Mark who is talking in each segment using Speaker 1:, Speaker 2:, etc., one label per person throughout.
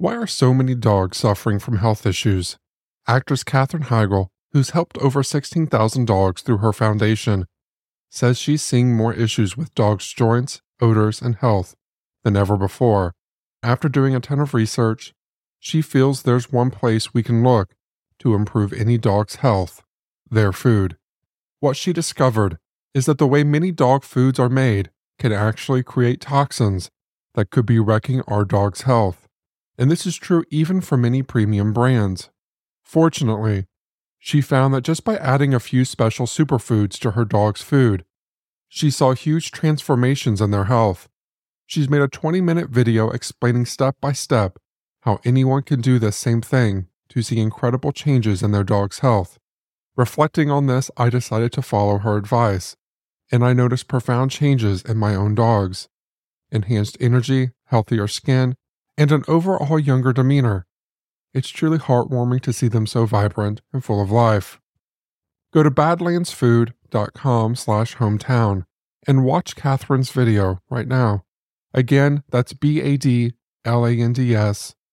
Speaker 1: Why are so many dogs suffering from health issues? Actress Katherine Heigl, who's helped over 16,000 dogs through her foundation, says she's seeing more issues with dogs' joints, odors, and health than ever before. After doing a ton of research, she feels there's one place we can look to improve any dog's health their food. What she discovered is that the way many dog foods are made can actually create toxins that could be wrecking our dog's health and this is true even for many premium brands. Fortunately, she found that just by adding a few special superfoods to her dog's food, she saw huge transformations in their health. She's made a 20 minute video explaining step by step how anyone can do the same thing to see incredible changes in their dog's health. Reflecting on this, I decided to follow her advice, and I noticed profound changes in my own dogs enhanced energy, healthier skin, and an overall younger demeanor. It's truly heartwarming to see them so vibrant and full of life. Go to badlandsfood.com slash hometown and watch Katherine's video right now. Again, that's B-A-D-L-A-N-D-S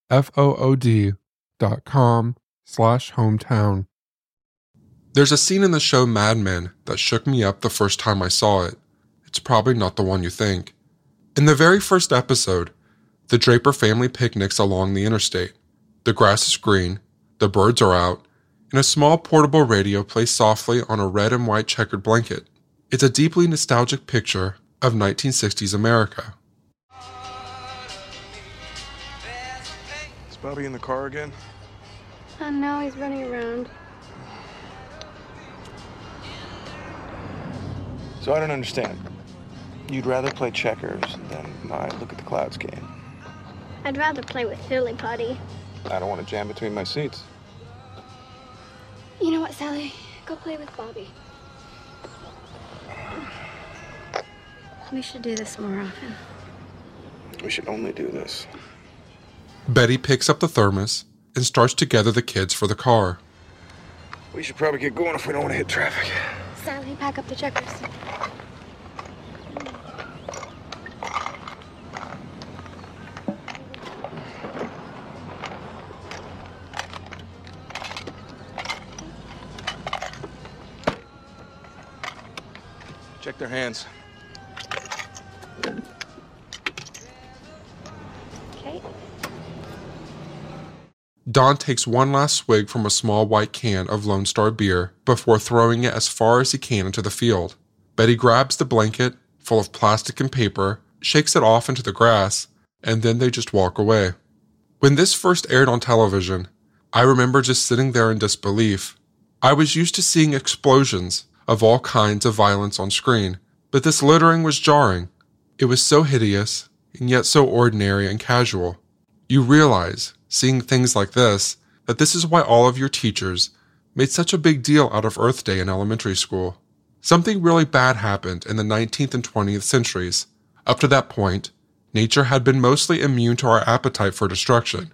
Speaker 1: F-O-O-D dot com slash hometown. There's a scene in the show Mad Men that shook me up the first time I saw it. It's probably not the one you think. In the very first episode, the Draper family picnics along the interstate. The grass is green, the birds are out, and a small portable radio plays softly on a red and white checkered blanket. It's a deeply nostalgic picture of 1960s America.
Speaker 2: Is Bobby in the car again?
Speaker 3: Uh, no, he's running around.
Speaker 2: So I don't understand. You'd rather play checkers than my look at the clouds game.
Speaker 3: I'd rather play with Silly Putty.
Speaker 2: I don't want to jam between my seats.
Speaker 3: You know what, Sally? Go play with Bobby. We should do this more often.
Speaker 2: We should only do this.
Speaker 1: Betty picks up the thermos and starts to gather the kids for the car.
Speaker 2: We should probably get going if we don't want to hit traffic.
Speaker 3: Sally, pack up the checkers.
Speaker 2: Check their hands.
Speaker 3: Okay.
Speaker 1: Don takes one last swig from a small white can of Lone Star beer before throwing it as far as he can into the field. Betty grabs the blanket, full of plastic and paper, shakes it off into the grass, and then they just walk away. When this first aired on television, I remember just sitting there in disbelief. I was used to seeing explosions of all kinds of violence on screen, but this littering was jarring. It was so hideous, and yet so ordinary and casual. You realize, seeing things like this, that this is why all of your teachers made such a big deal out of Earth Day in elementary school. Something really bad happened in the 19th and 20th centuries. Up to that point, nature had been mostly immune to our appetite for destruction.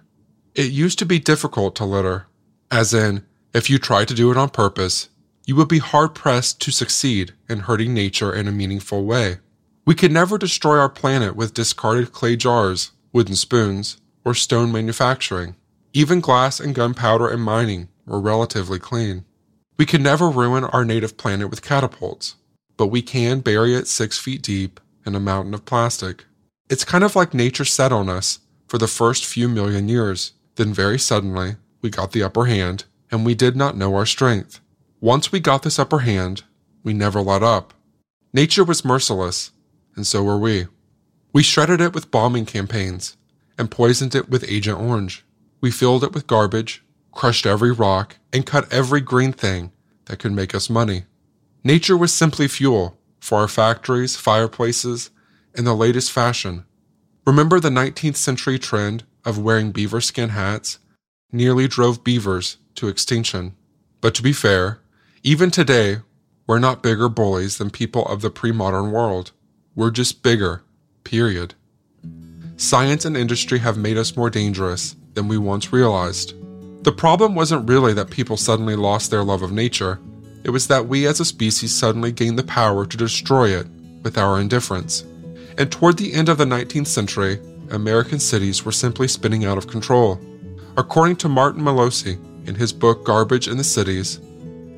Speaker 1: It used to be difficult to litter, as in, if you tried to do it on purpose, you would be hard pressed to succeed in hurting nature in a meaningful way. We could never destroy our planet with discarded clay jars, wooden spoons, or stone manufacturing. Even glass and gunpowder and mining were relatively clean. We could never ruin our native planet with catapults, but we can bury it six feet deep in a mountain of plastic. It's kind of like nature set on us for the first few million years. Then very suddenly, we got the upper hand, and we did not know our strength. Once we got this upper hand, we never let up. Nature was merciless, and so were we. We shredded it with bombing campaigns and poisoned it with Agent Orange. We filled it with garbage, crushed every rock, and cut every green thing that could make us money. Nature was simply fuel for our factories, fireplaces, and the latest fashion. Remember the 19th century trend of wearing beaver skin hats nearly drove beavers to extinction. But to be fair, even today, we're not bigger bullies than people of the pre modern world. We're just bigger, period. Science and industry have made us more dangerous than we once realized. The problem wasn't really that people suddenly lost their love of nature, it was that we as a species suddenly gained the power to destroy it with our indifference. And toward the end of the 19th century, American cities were simply spinning out of control. According to Martin Melosi in his book Garbage in the Cities,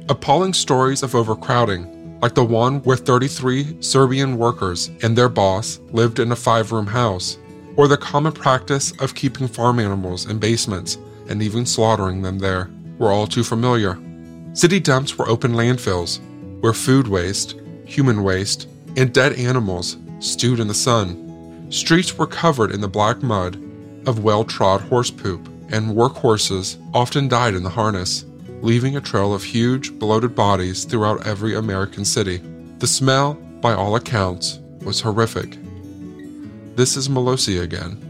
Speaker 1: appalling stories of overcrowding, like the one where 33 Serbian workers and their boss lived in a five room house, or the common practice of keeping farm animals in basements and even slaughtering them there, were all too familiar. City dumps were open landfills where food waste, human waste, and dead animals stewed in the sun. Streets were covered in the black mud of well trod horse poop, and work horses often died in the harness, leaving a trail of huge, bloated bodies throughout every American city. The smell, by all accounts, was horrific. This is Melosi again.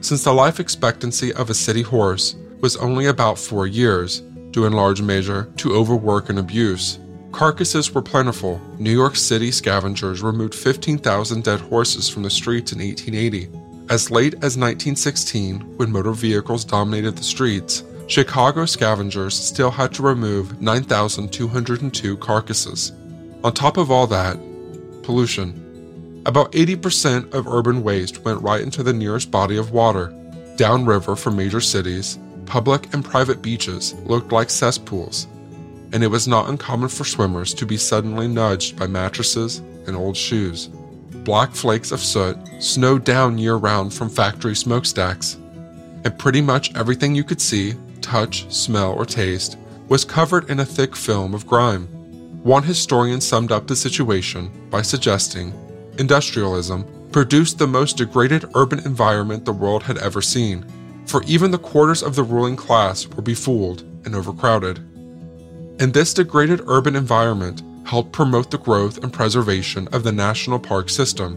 Speaker 1: Since the life expectancy of a city horse was only about four years, due in large measure to overwork and abuse, Carcasses were plentiful. New York City scavengers removed 15,000 dead horses from the streets in 1880. As late as 1916, when motor vehicles dominated the streets, Chicago scavengers still had to remove 9,202 carcasses. On top of all that, pollution. About 80% of urban waste went right into the nearest body of water. Downriver from major cities, public and private beaches looked like cesspools and it was not uncommon for swimmers to be suddenly nudged by mattresses and old shoes. Black flakes of soot snowed down year round from factory smokestacks, and pretty much everything you could see, touch, smell, or taste was covered in a thick film of grime. One historian summed up the situation by suggesting industrialism produced the most degraded urban environment the world had ever seen, for even the quarters of the ruling class were befooled and overcrowded and this degraded urban environment helped promote the growth and preservation of the national park system,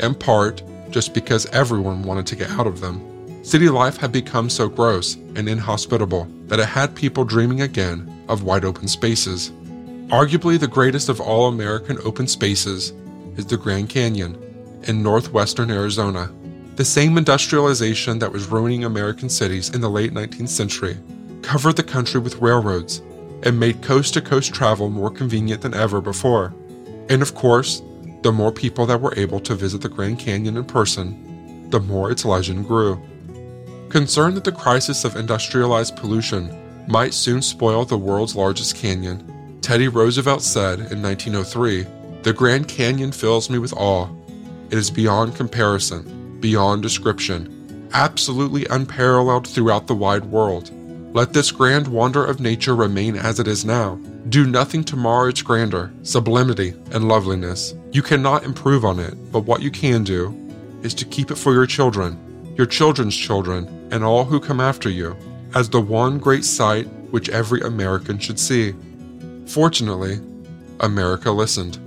Speaker 1: in part just because everyone wanted to get out of them. City life had become so gross and inhospitable that it had people dreaming again of wide open spaces. Arguably, the greatest of all American open spaces is the Grand Canyon in northwestern Arizona. The same industrialization that was ruining American cities in the late 19th century covered the country with railroads and made coast to coast travel more convenient than ever before. And of course, the more people that were able to visit the Grand Canyon in person, the more its legend grew. Concerned that the crisis of industrialized pollution might soon spoil the world's largest canyon, Teddy Roosevelt said in 1903 The Grand Canyon fills me with awe. It is beyond comparison, beyond description, absolutely unparalleled throughout the wide world. Let this grand wonder of nature remain as it is now. Do nothing to mar its grandeur, sublimity, and loveliness. You cannot improve on it, but what you can do is to keep it for your children, your children's children, and all who come after you, as the one great sight which every American should see. Fortunately, America listened.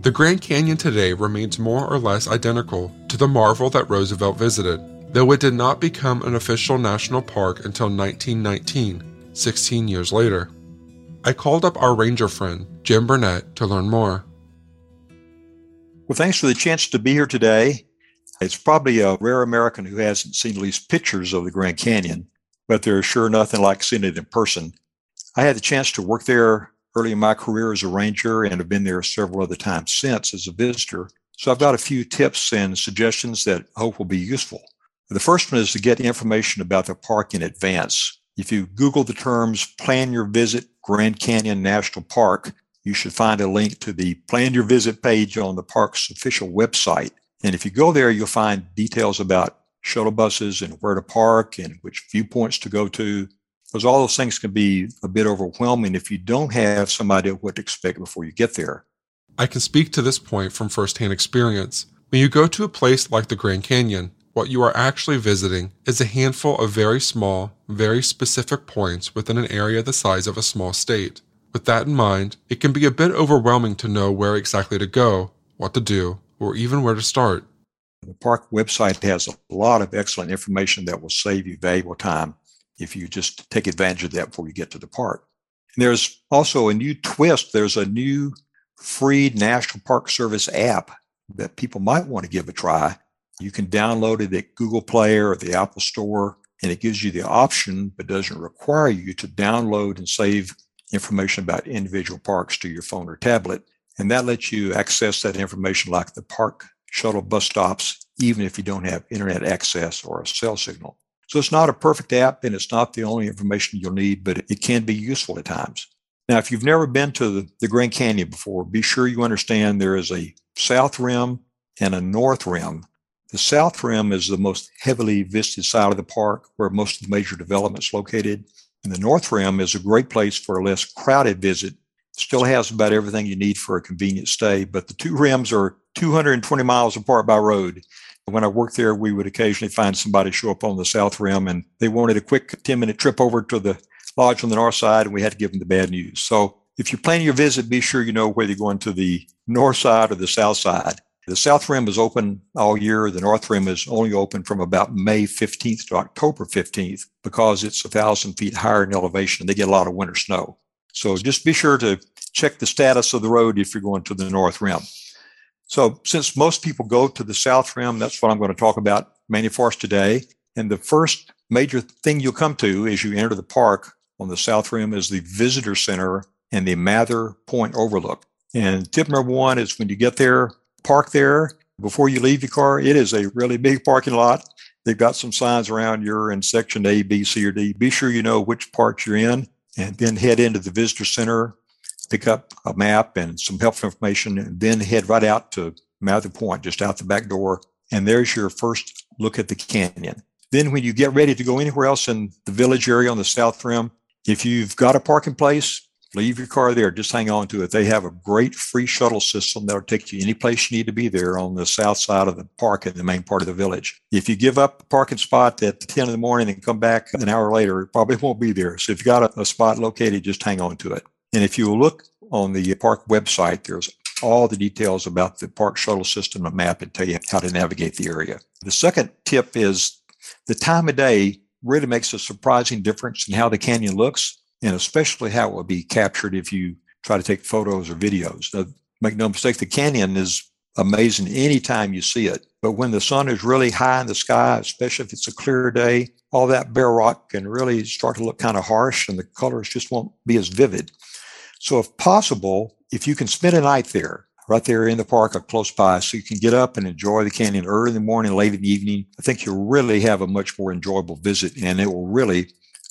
Speaker 1: The Grand Canyon today remains more or less identical to the marvel that Roosevelt visited though it did not become an official national park until 1919, 16 years later. I called up our ranger friend, Jim Burnett, to learn more.
Speaker 4: Well, thanks for the chance to be here today. It's probably a rare American who hasn't seen at least pictures of the Grand Canyon, but there's sure nothing like seeing it in person. I had the chance to work there early in my career as a ranger and have been there several other times since as a visitor. So I've got a few tips and suggestions that I hope will be useful. The first one is to get information about the park in advance. If you Google the terms plan your visit Grand Canyon National Park, you should find a link to the plan your visit page on the park's official website. And if you go there, you'll find details about shuttle buses and where to park and which viewpoints to go to. Because all those things can be a bit overwhelming if you don't have some idea what to expect before you get there.
Speaker 1: I can speak to this point from firsthand experience. When you go to a place like the Grand Canyon, what you are actually visiting is a handful of very small, very specific points within an area the size of a small state. With that in mind, it can be a bit overwhelming to know where exactly to go, what to do, or even where to start.
Speaker 4: The park website has a lot of excellent information that will save you valuable time if you just take advantage of that before you get to the park. And there's also a new twist. There's a new free National Park Service app that people might want to give a try. You can download it at Google Play or the Apple Store, and it gives you the option, but doesn't require you to download and save information about individual parks to your phone or tablet. And that lets you access that information like the park shuttle bus stops, even if you don't have internet access or a cell signal. So it's not a perfect app and it's not the only information you'll need, but it can be useful at times. Now, if you've never been to the, Grand Canyon before, be sure you understand there is a south rim and a north rim. The south rim is the most heavily visited side of the park where most of the major developments located. And the north rim is a great place for a less crowded visit. Still has about everything you need for a convenient stay, but the two rims are 220 miles apart by road. When I worked there, we would occasionally find somebody show up on the south rim and they wanted a quick 10 minute trip over to the lodge on the north side, and we had to give them the bad news. So if you're planning your visit, be sure you know whether you're going to the north side or the south side. The south rim is open all year. The north rim is only open from about May 15th to October 15th because it's a thousand feet higher in elevation. And they get a lot of winter snow. So just be sure to check the status of the road if you're going to the north rim. So since most people go to the south rim, that's what I'm going to talk about mainly for today. And the first major thing you'll come to as you enter the park on the south rim is the visitor center and the Mather Point Overlook. And tip number one is when you get there, park there before you leave your car. It is a really big parking lot. They've got some signs around you're in section A, B, C, or D. Be sure you know which part you're in and then head into the visitor center, pick up a map and some helpful information, and then head right out to Mather Point, just out the back door. And there's your first look at the canyon. Then when you get ready to go anywhere else in the village area on the south rim, if you've got a parking place, leave your car there. Just hang on to it. They have a great free shuttle system that'll take you any place you need to be there on the south side of the park in the main part of the village. If you give up a parking spot at 10 in the morning and come back an hour later, it probably won't be there. So if you've got a, a spot located, just hang on to it. And if you look on the park website, there's all the details about the park shuttle system a map and tell you how to navigate the area. The second tip is the time of day really makes a surprising difference in how the canyon looks and especially how it will be captured if you try to take photos or videos. Now, make no mistake, the canyon is amazing anytime you see it. But when the sun is really high in the sky, especially if it's a clear day, all that bare rock can really start to look kind of harsh and the colors just won't be as vivid. So, if possible, if you can spend a night there, right there in the park or close by, so you can get up and enjoy the canyon early in the morning, late in the evening, I think you'll really have a much more enjoyable visit and it will really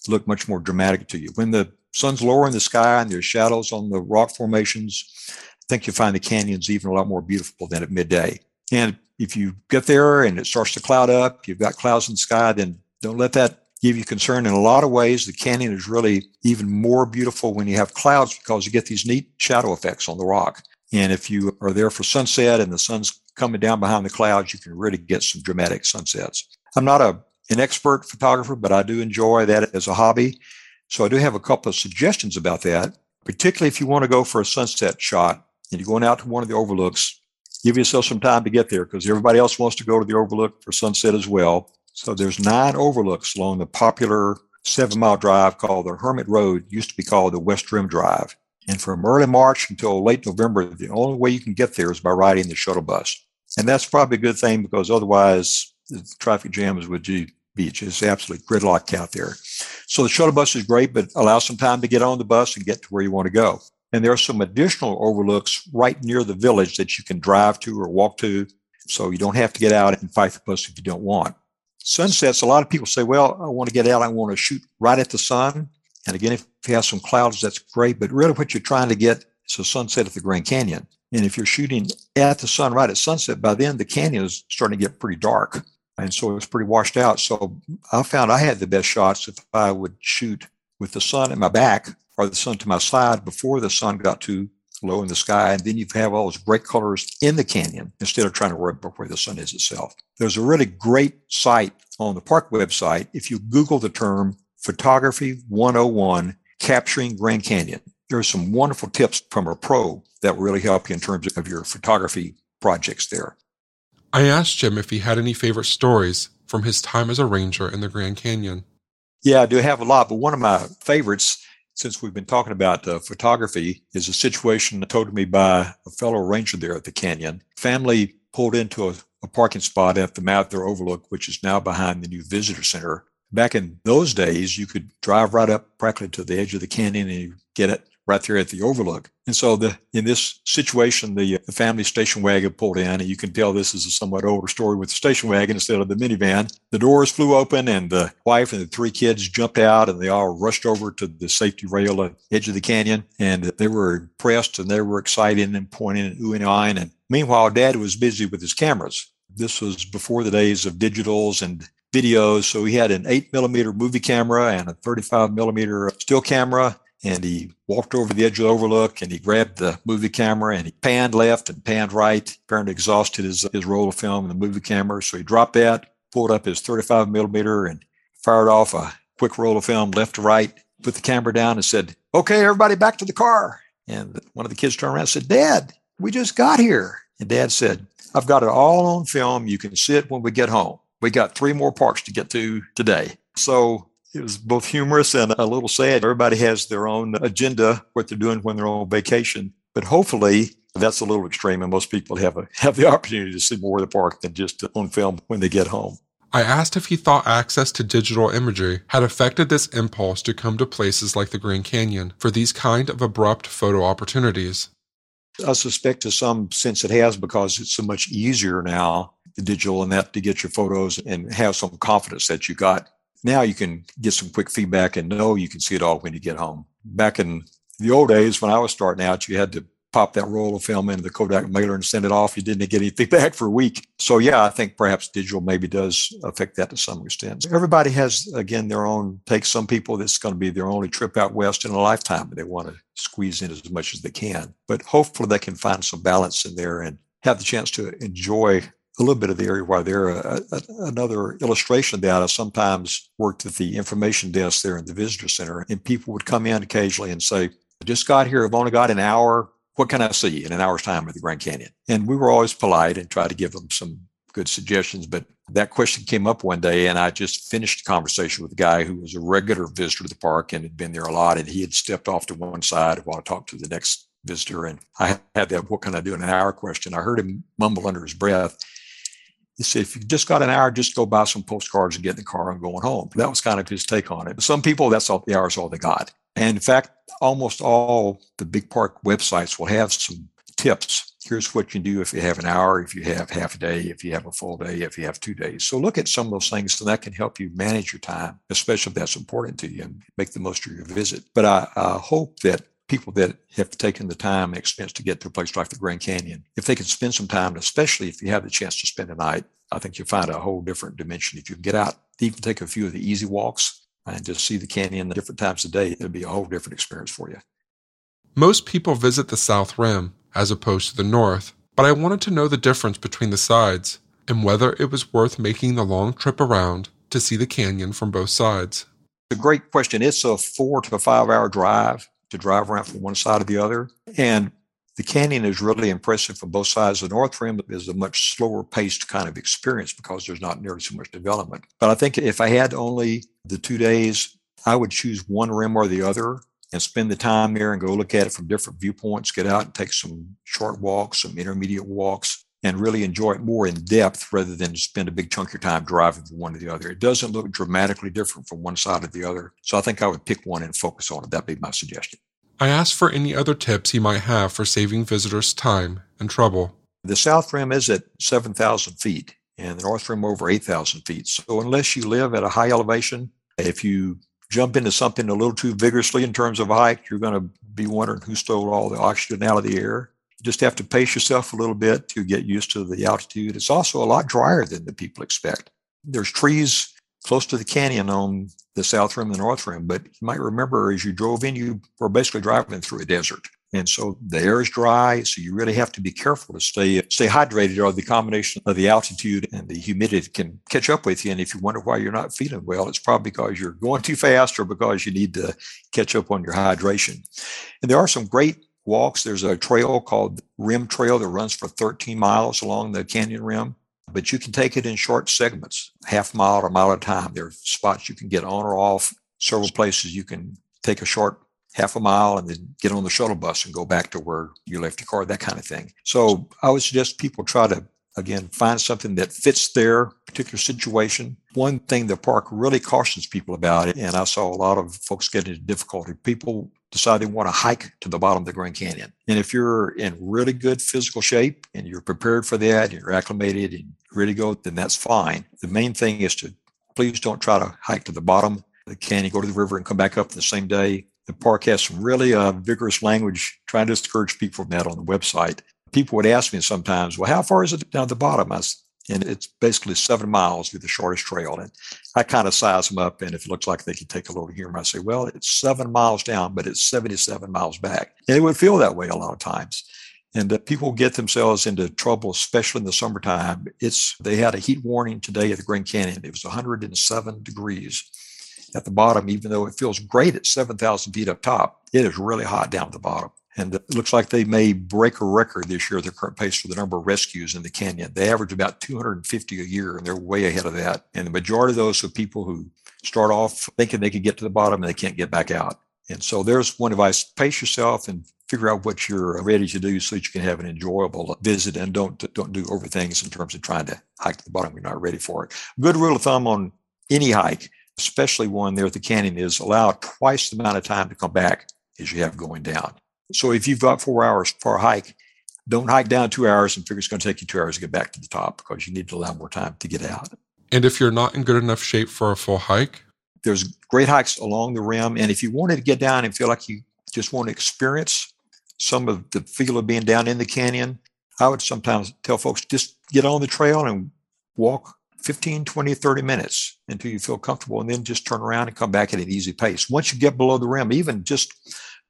Speaker 4: look much more dramatic to you. When the sun's lower in the sky and there's shadows on the rock formations, I think you'll find the canyons even a lot more beautiful than at midday. And if you get there and it starts to cloud up, you've got clouds in the sky, then don't let that give you concern. In a lot of ways, the canyon is really even more beautiful when you have clouds because you get these neat shadow effects on the rock. And if you are there for sunset and the sun's coming down behind the clouds, you can really get some dramatic sunsets. I'm not a an expert photographer, but I do enjoy that as a hobby. So I do have a couple of suggestions about that, particularly if you want to go for a sunset shot and you're going out to one of the overlooks, give yourself some time to get there because everybody else wants to go to the overlook for sunset as well. So there's nine overlooks along the popular seven mile drive called the Hermit Road, used to be called the West Rim Drive. And from early March until late November, the only way you can get there is by riding the shuttle bus. And that's probably a good thing because otherwise the traffic jams would beach. It's absolutely gridlock out there. So the shuttle bus is great, but allow some time to get on the bus and get to where you want to go. And there are some additional overlooks right near the village that you can drive to or walk to. So you don't have to get out and fight the bus if you don't want. Sunsets, a lot of people say, well, I want to get out. I want to shoot right at the sun. And again, if you have some clouds, that's great. But really what you're trying to get is a sunset at the Grand Canyon. And if you're shooting at the sun right at sunset, by then the canyon is starting to get pretty dark and so it was pretty washed out. So I found I had the best shots if I would shoot with the sun at my back or the sun to my side before the sun got too low in the sky. And then you have all those bright colors in the canyon instead of trying to worry about where the sun is itself. There's a really great site on the park website. If you Google the term photography 101 capturing Grand Canyon, there are some wonderful tips from a pro that will really help you in terms of your photography projects there.
Speaker 1: I asked Jim if he had any favorite stories from his time as a ranger in the Grand Canyon.
Speaker 4: Yeah, I do have a lot, but one of my favorites, since we've been talking about uh, photography, is a situation told to me by a fellow ranger there at the canyon. Family pulled into a, a parking spot at the Mather Overlook, which is now behind the new visitor center. Back in those days, you could drive right up practically to the edge of the canyon and get it right there at the overlook. And so the in this situation, the, the family station wagon pulled in, and you can tell this is a somewhat older story with the station wagon instead of the minivan. The doors flew open, and the wife and the three kids jumped out, and they all rushed over to the safety rail at the edge of the canyon, and they were impressed and they were excited and pointing and oohing and eyeing. And meanwhile, Dad was busy with his cameras. This was before the days of digitals and videos. So he had an eight millimeter movie camera and a 35 millimeter still camera and he walked over the edge of the overlook and he grabbed the movie camera and he panned left and panned right, apparently exhausted his, his roll of film in the movie camera. So he dropped that, pulled up his 35 millimeter and fired off a quick roll of film left to right, put the camera down and said, okay, everybody back to the car. And one of the kids turned around and said, dad, we just got here. And dad said, I've got it all on film. You can see it when we get home. We got three more parks to get to today. So it was both humorous and a little sad. Everybody has their own agenda, what they're doing when they're on vacation. But hopefully, that's a little extreme, and most people have a, have the opportunity to see more of the park than just on film when they get home.
Speaker 1: I asked if he thought access to digital imagery had affected this impulse to come to places like the Grand Canyon for these kind of abrupt photo opportunities.
Speaker 4: I suspect to some sense it has because it's so much easier now, the digital and that to get your photos and have some confidence that you got now you can get some quick feedback and know you can see it all when you get home. Back in the old days when I was starting out, you had to pop that roll of film into the Kodak mailer and send it off. You didn't get any feedback for a week. So yeah, I think perhaps digital maybe does affect that to some extent. Everybody has again their own take. Some people this is going to be their only trip out west in a lifetime, they want to squeeze in as much as they can. But hopefully they can find some balance in there and have the chance to enjoy a little bit of the area where there. Uh, another illustration of that, I sometimes worked at the information desk there in the visitor center, and people would come in occasionally and say, I just got here, I've only got an hour. What can I see in an hour's time at the Grand Canyon? And we were always polite and try to give them some good suggestions. But that question came up one day, and I just finished a conversation with a guy who was a regular visitor to the park and had been there a lot. And he had stepped off to one side while I talked to the next visitor. And I had that, what can I do in an hour question. I heard him mumble under his breath. He said, if you just got an hour, just go buy some postcards and get in the car and going home. That was kind of his take on it. Some people, that's all the hours all they got. And in fact, almost all the big park websites will have some tips. Here's what you do if you have an hour, if you have half a day, if you have a full day, if you have two days. So look at some of those things, and that can help you manage your time, especially if that's important to you, and make the most of your visit. But I, I hope that people that have taken the time and expense to get to a place like the Grand Canyon, if they can spend some time, especially if you have the chance to spend a night, I think you'll find a whole different dimension. If you can get out, even take a few of the easy walks and just see the canyon at different times of day, it'll be a whole different experience for you.
Speaker 1: Most people visit the South Rim as opposed to the North, but I wanted to know the difference between the sides and whether it was worth making the long trip around to see the canyon from both sides.
Speaker 4: It's a great question. It's a four to five hour drive to drive around from one side to the other. And the canyon is really impressive from both sides. The North Rim is a much slower paced kind of experience because there's not nearly so much development. But I think if I had only the two days, I would choose one rim or the other and spend the time there and go look at it from different viewpoints, get out and take some short walks, some intermediate walks, and really enjoy it more in depth rather than spend a big chunk of your time driving from one to the other. It doesn't look dramatically different from one side to the other. So I think I would pick one and focus on it. That'd be my suggestion.
Speaker 1: I asked for any other tips he might have for saving visitors time and trouble.
Speaker 4: The South Rim is at 7,000 feet and the North Rim over 8,000 feet. So unless you live at a high elevation, if you jump into something a little too vigorously in terms of hike, you're going to be wondering who stole all the oxygen out of the air. Just have to pace yourself a little bit to get used to the altitude. It's also a lot drier than the people expect. There's trees close to the canyon on the south rim and the north rim, but you might remember as you drove in, you were basically driving through a desert. And so the air is dry, so you really have to be careful to stay stay hydrated, or the combination of the altitude and the humidity can catch up with you. And if you wonder why you're not feeling well, it's probably because you're going too fast or because you need to catch up on your hydration. And there are some great walks. There's a trail called Rim Trail that runs for 13 miles along the canyon rim. but you can take it in short segments, half mile or mile at a time. There are spots you can get on or off, several places you can take a short half a mile and then get on the shuttle bus and go back to where you left your car, that kind of thing. So I would suggest people try to, again, find something that fits their particular situation. One thing the park really cautions people about and I saw a lot of folks get into difficulty, people decide they want to hike to the bottom of the Grand Canyon. And if you're in really good physical shape and you're prepared for that, you're acclimated and ready to go, then that's fine. The main thing is to please don't try to hike to the bottom of the canyon, go to the river and come back up the same day. The park has some really uh, vigorous language trying to discourage people from that on the website. People would ask me sometimes, well, how far is it down the bottom? I and it's basically seven miles with the shortest trail. And I kind of size them up, and if it looks like they can take a little humor, I say, well, it's seven miles down, but it's 77 miles back. And it would feel that way a lot of times. And uh, people get themselves into trouble, especially in the summertime. It's they had a heat warning today at the Grand Canyon. It was 107 degrees at the bottom, even though it feels great at 7,000 feet up top. It is really hot down at the bottom. And it looks like they may break a record this year, their current pace for the number of rescues in the canyon. They average about 250 a year, and they're way ahead of that. And the majority of those are people who start off thinking they can get to the bottom and they can't get back out. And so there's one advice pace yourself and figure out what you're ready to do so that you can have an enjoyable visit and don't don't do over things in terms of trying to hike to the bottom you're not ready for it. Good rule of thumb on any hike, especially one there at the canyon, is allow twice the amount of time to come back as you have going down. So if you've got four hours for a hike, don't hike down two hours and figure it's going to take you two hours to get back to the top because you need to allow more time to get out.
Speaker 1: And if you're not in good enough shape for a full hike,
Speaker 4: there's great hikes along the rim. And if you wanted to get down and feel like you just want to experience some of the feel of being down in the canyon, I would sometimes tell folks just get on the trail and walk 15, 20, 30 minutes until you feel comfortable and then just turn around and come back at an easy pace. Once you get below the rim, even just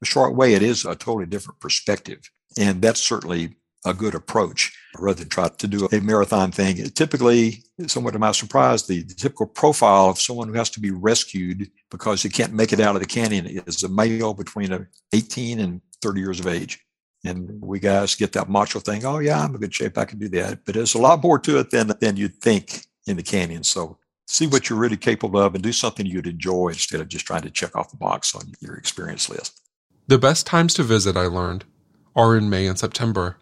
Speaker 4: a short way, it is a totally different perspective. And that's certainly a good approach rather than try to do a marathon thing. Typically, somewhat to my surprise, the, the, typical profile of someone who has to be rescued because he can't make it out of the canyon is a male between uh, 18 and 30 years of age. And we guys get that macho thing. Oh yeah, I'm in good shape. I can do that. But there's a lot more to it than than you'd think in the canyon. So see what you're really capable of and do something you'd enjoy instead of just trying to check off the box on your experience list.
Speaker 1: The best times to visit, I learned, are in May and September.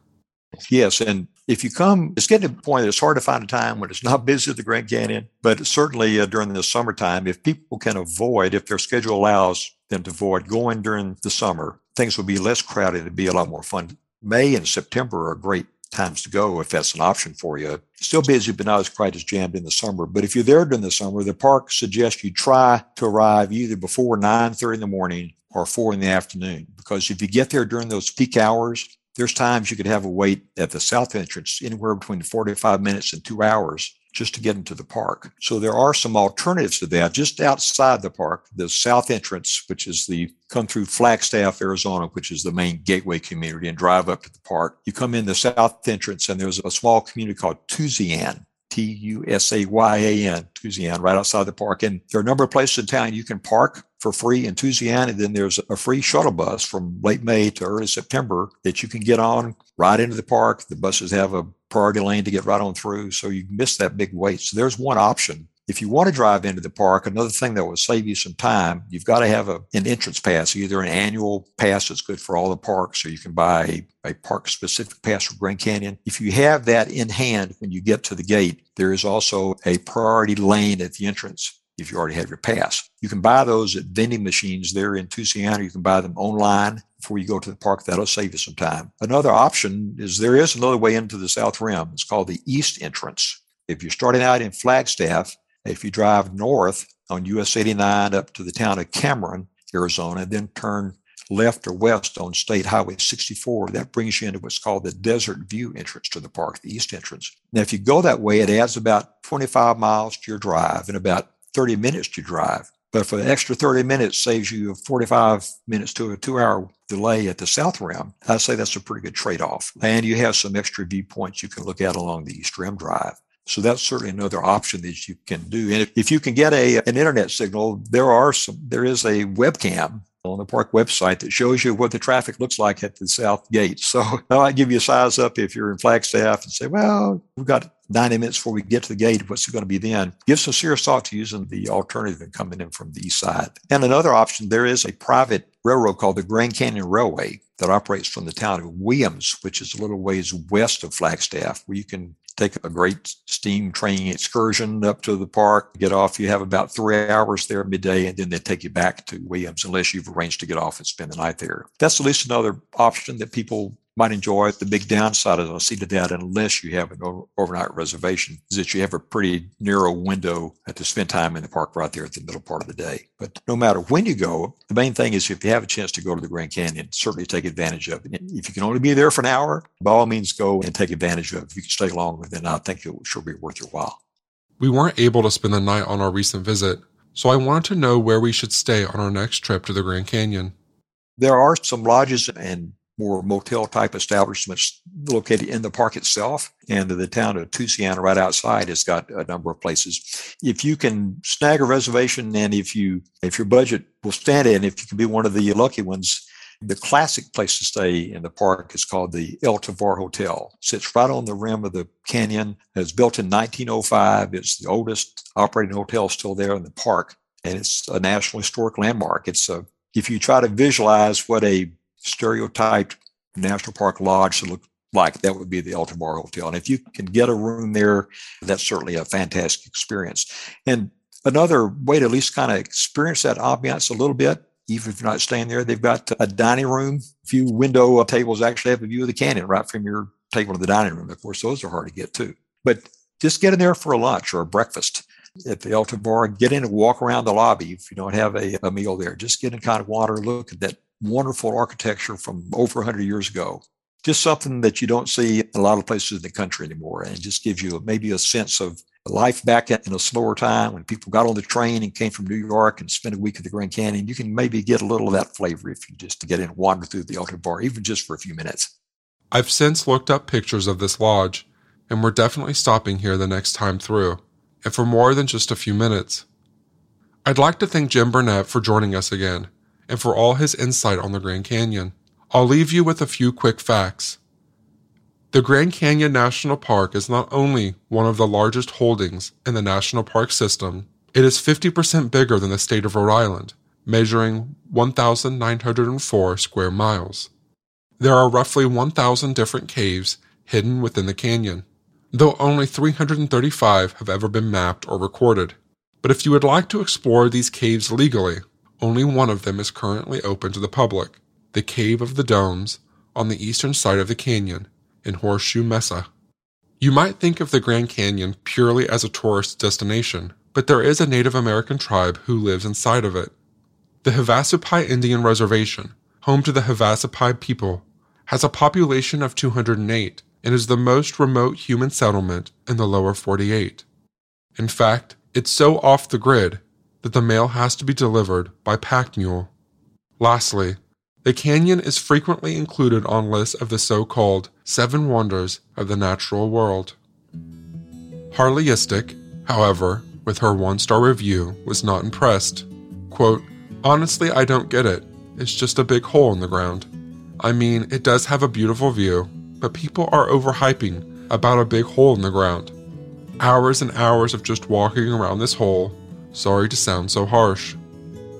Speaker 4: Yes, and if you come, it's getting to the point that it's hard to find a time when it's not busy at the Grand Canyon, but certainly uh, during the summertime, if people can avoid, if their schedule allows them to avoid going during the summer, things will be less crowded. It'd be a lot more fun. May and September are great times to go if that's an option for you. Still busy, but not as quite as jammed in the summer. But if you're there during the summer, the park suggests you try to arrive either before 9:30 in the morning or four in the afternoon. Because if you get there during those peak hours, there's times you could have a wait at the south entrance anywhere between 45 minutes and two hours just to get into the park. So there are some alternatives to that. Just outside the park, the south entrance, which is the come through Flagstaff, Arizona, which is the main gateway community, and drive up to the park. You come in the south entrance, and there's a small community called Tusayan. T U S A Y A N, Tusayan, right outside the park. And there are a number of places in town you can park for free in Tusayan. And then there's a free shuttle bus from late May to early September that you can get on right into the park. The buses have a priority lane to get right on through. So you miss that big wait. So there's one option. If you want to drive into the park, another thing that will save you some time, you've got to have a, an entrance pass, either an annual pass that's good for all the parks, or you can buy a, a park specific pass for Grand Canyon. If you have that in hand when you get to the gate, there is also a priority lane at the entrance if you already have your pass. You can buy those at vending machines there in Tusayan, or You can buy them online before you go to the park. That'll save you some time. Another option is there is another way into the South Rim. It's called the East Entrance. If you're starting out in Flagstaff, if you drive north on US 89 up to the town of Cameron, Arizona, and then turn left or west on State Highway 64, that brings you into what's called the Desert View entrance to the park, the east entrance. Now, if you go that way, it adds about 25 miles to your drive and about 30 minutes to drive. But for the extra 30 minutes saves you 45 minutes to a two hour delay at the South Rim. I'd say that's a pretty good trade off. And you have some extra viewpoints you can look at along the East Rim Drive. So that's certainly another option that you can do. And if, if you can get a an internet signal, there are some there is a webcam on the park website that shows you what the traffic looks like at the south gate. So I might give you a size up if you're in Flagstaff and say, well, we've got 90 minutes before we get to the gate. What's it going to be then? Give some serious thought to using the alternative and coming in from the east side. And another option, there is a private railroad called the Grand Canyon Railway that operates from the town of Williams, which is a little ways west of Flagstaff, where you can take a great steam train excursion up to the park, get off. You have about three hours there midday, and then they take you back to Williams unless you've arranged to get off and spend the night there. That's at least another option that people might enjoy. The big downside, as I see to that, unless you have an overnight reservation, is that you have a pretty narrow window to spend time in the park right there at the middle part of the day. But no matter when you go, the main thing is if you have a chance to go to the Grand Canyon, certainly take advantage of it. If you can only be there for an hour, by all means go and take advantage of it. If you can stay longer, then I think it will sure be worth your while.
Speaker 1: We weren't able to spend the night on our recent visit, so I wanted to know where we should stay on our next trip to the Grand Canyon.
Speaker 4: There are some lodges and more motel type establishments located in the park itself. And the town of Tusayan, right outside, has got a number of places. If you can snag a reservation and if you if your budget will stand it, and if you can be one of the lucky ones, the classic place to stay in the park is called the El Tovar Hotel. It sits right on the rim of the canyon. It was built in 1905. It's the oldest operating hotel still there in the park, and it's a National Historic Landmark. It's a if you try to visualize what a stereotyped national park lodge to look like, that would be the El Tovar Hotel. And if you can get a room there, that's certainly a fantastic experience. And another way to at least kind of experience that ambiance a little bit, even if you're not staying there, they've got a dining room. A few window tables actually have a view of the canyon right from your table to the dining room. Of course, those are hard to get to. But just get in there for a lunch or a breakfast at the El Tovar. Get in and walk around the lobby if you don't have a, a meal there. Just get in kind of water, look at that wonderful architecture from over 100 years ago. Just something that you don't see in a lot of places in the country anymore, and just gives you maybe a sense of life back in a slower time when people got on the train and came from New York and spent a week at the Grand Canyon. You can maybe get a little of that flavor if you just get in and wander through the El Tovar, even just for a few minutes.
Speaker 1: I've since looked up pictures of this lodge, and we're definitely stopping here the next time through, and for more than just a few minutes. I'd like to thank Jim Burnett for joining us again and for all his insight on the Grand Canyon. I'll leave you with a few quick facts. The Grand Canyon National Park is not only one of the largest holdings in the national park system, it is 50% bigger than the state of Rhode Island, measuring 1,904 square miles. There are roughly 1,000 different caves hidden within the canyon, though only 335 have ever been mapped or recorded. But if you would like to explore these caves legally, only one of them is currently open to the public the Cave of the Domes on the eastern side of the canyon in Horseshoe Mesa. You might think of the Grand Canyon purely as a tourist destination, but there is a Native American tribe who lives inside of it. The Havasupai Indian Reservation, home to the Havasupai people, has a population of 208 and is the most remote human settlement in the lower 48. In fact, it's so off the grid that the mail has to be delivered by pack mule. Lastly, the canyon is frequently included on lists of the so called Seven Wonders of the Natural World. Harleyistic, however, with her one star review, was not impressed. Quote, Honestly, I don't get it. It's just a big hole in the ground. I mean, it does have a beautiful view, but people are overhyping about a big hole in the ground. Hours and hours of just walking around this hole Sorry to sound so harsh.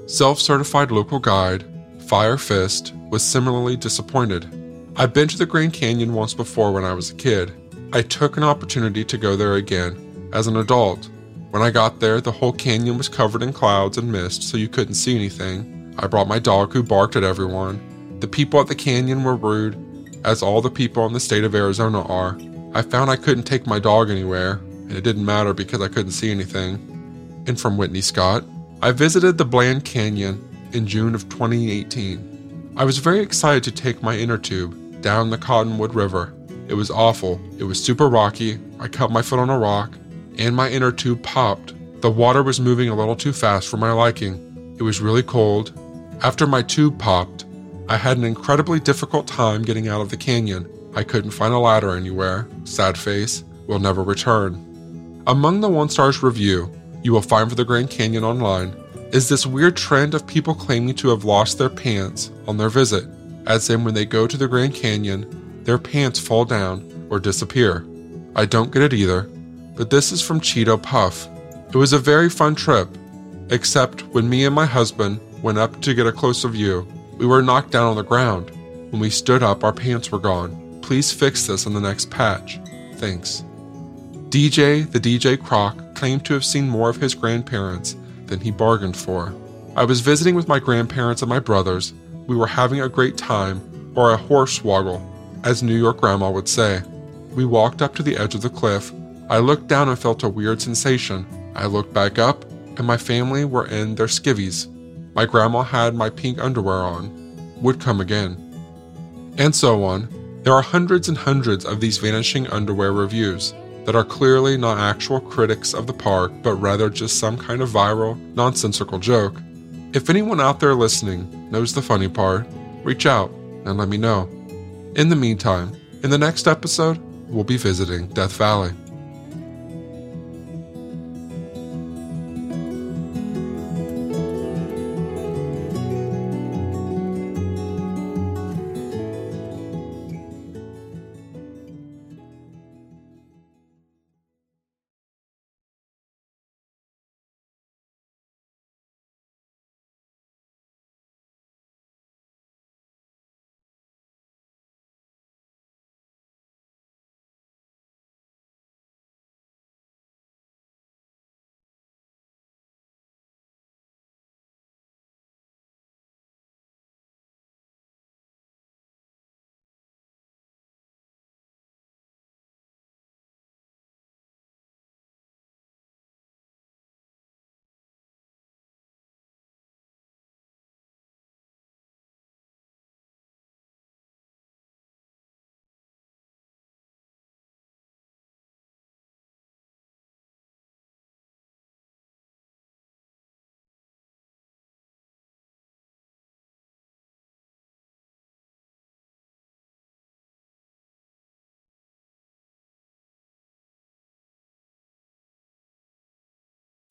Speaker 1: Self certified local guide, Fire Fist, was similarly disappointed. I've been to the Grand Canyon once before when I was a kid. I took an opportunity to go there again as an adult. When I got there, the whole canyon was covered in clouds and mist, so you couldn't see anything. I brought my dog who barked at everyone. The people at the canyon were rude, as all the people in the state of Arizona are. I found I couldn't take my dog anywhere, and it didn't matter because I couldn't see anything and from Whitney Scott, I visited the Bland Canyon in June of 2018. I was very excited to take my inner tube down the Cottonwood River. It was awful. It was super rocky. I cut my foot on a rock, and my inner tube popped. The water was moving a little too fast for my liking. It was really cold. After my tube popped, I had an incredibly difficult time getting out of the canyon. I couldn't find a ladder anywhere. Sad face. Will never return. Among the one stars review, you will find for the Grand Canyon online is this weird trend of people claiming to have lost their pants on their visit, as in when they go to the Grand Canyon, their pants fall down or disappear. I don't get it either, but this is from Cheeto Puff. It was a very fun trip, except when me and my husband went up to get a closer view, we were knocked down on the ground. When we stood up, our pants were gone. Please fix this in the next patch. Thanks. DJ, the DJ Croc, claimed to have seen more of his grandparents than he bargained for. I was visiting with my grandparents and my brothers. We were having a great time, or a horse woggle, as New York grandma would say. We walked up to the edge of the cliff. I looked down and felt a weird sensation. I looked back up, and my family were in their skivvies. My grandma had my pink underwear on, would come again. And so on. There are hundreds and hundreds of these vanishing underwear reviews that are clearly not actual critics of the park, but rather just some kind of viral, nonsensical joke. If anyone out there listening knows the funny part, reach out and let me know. In the meantime, in the next episode, we'll be visiting Death Valley.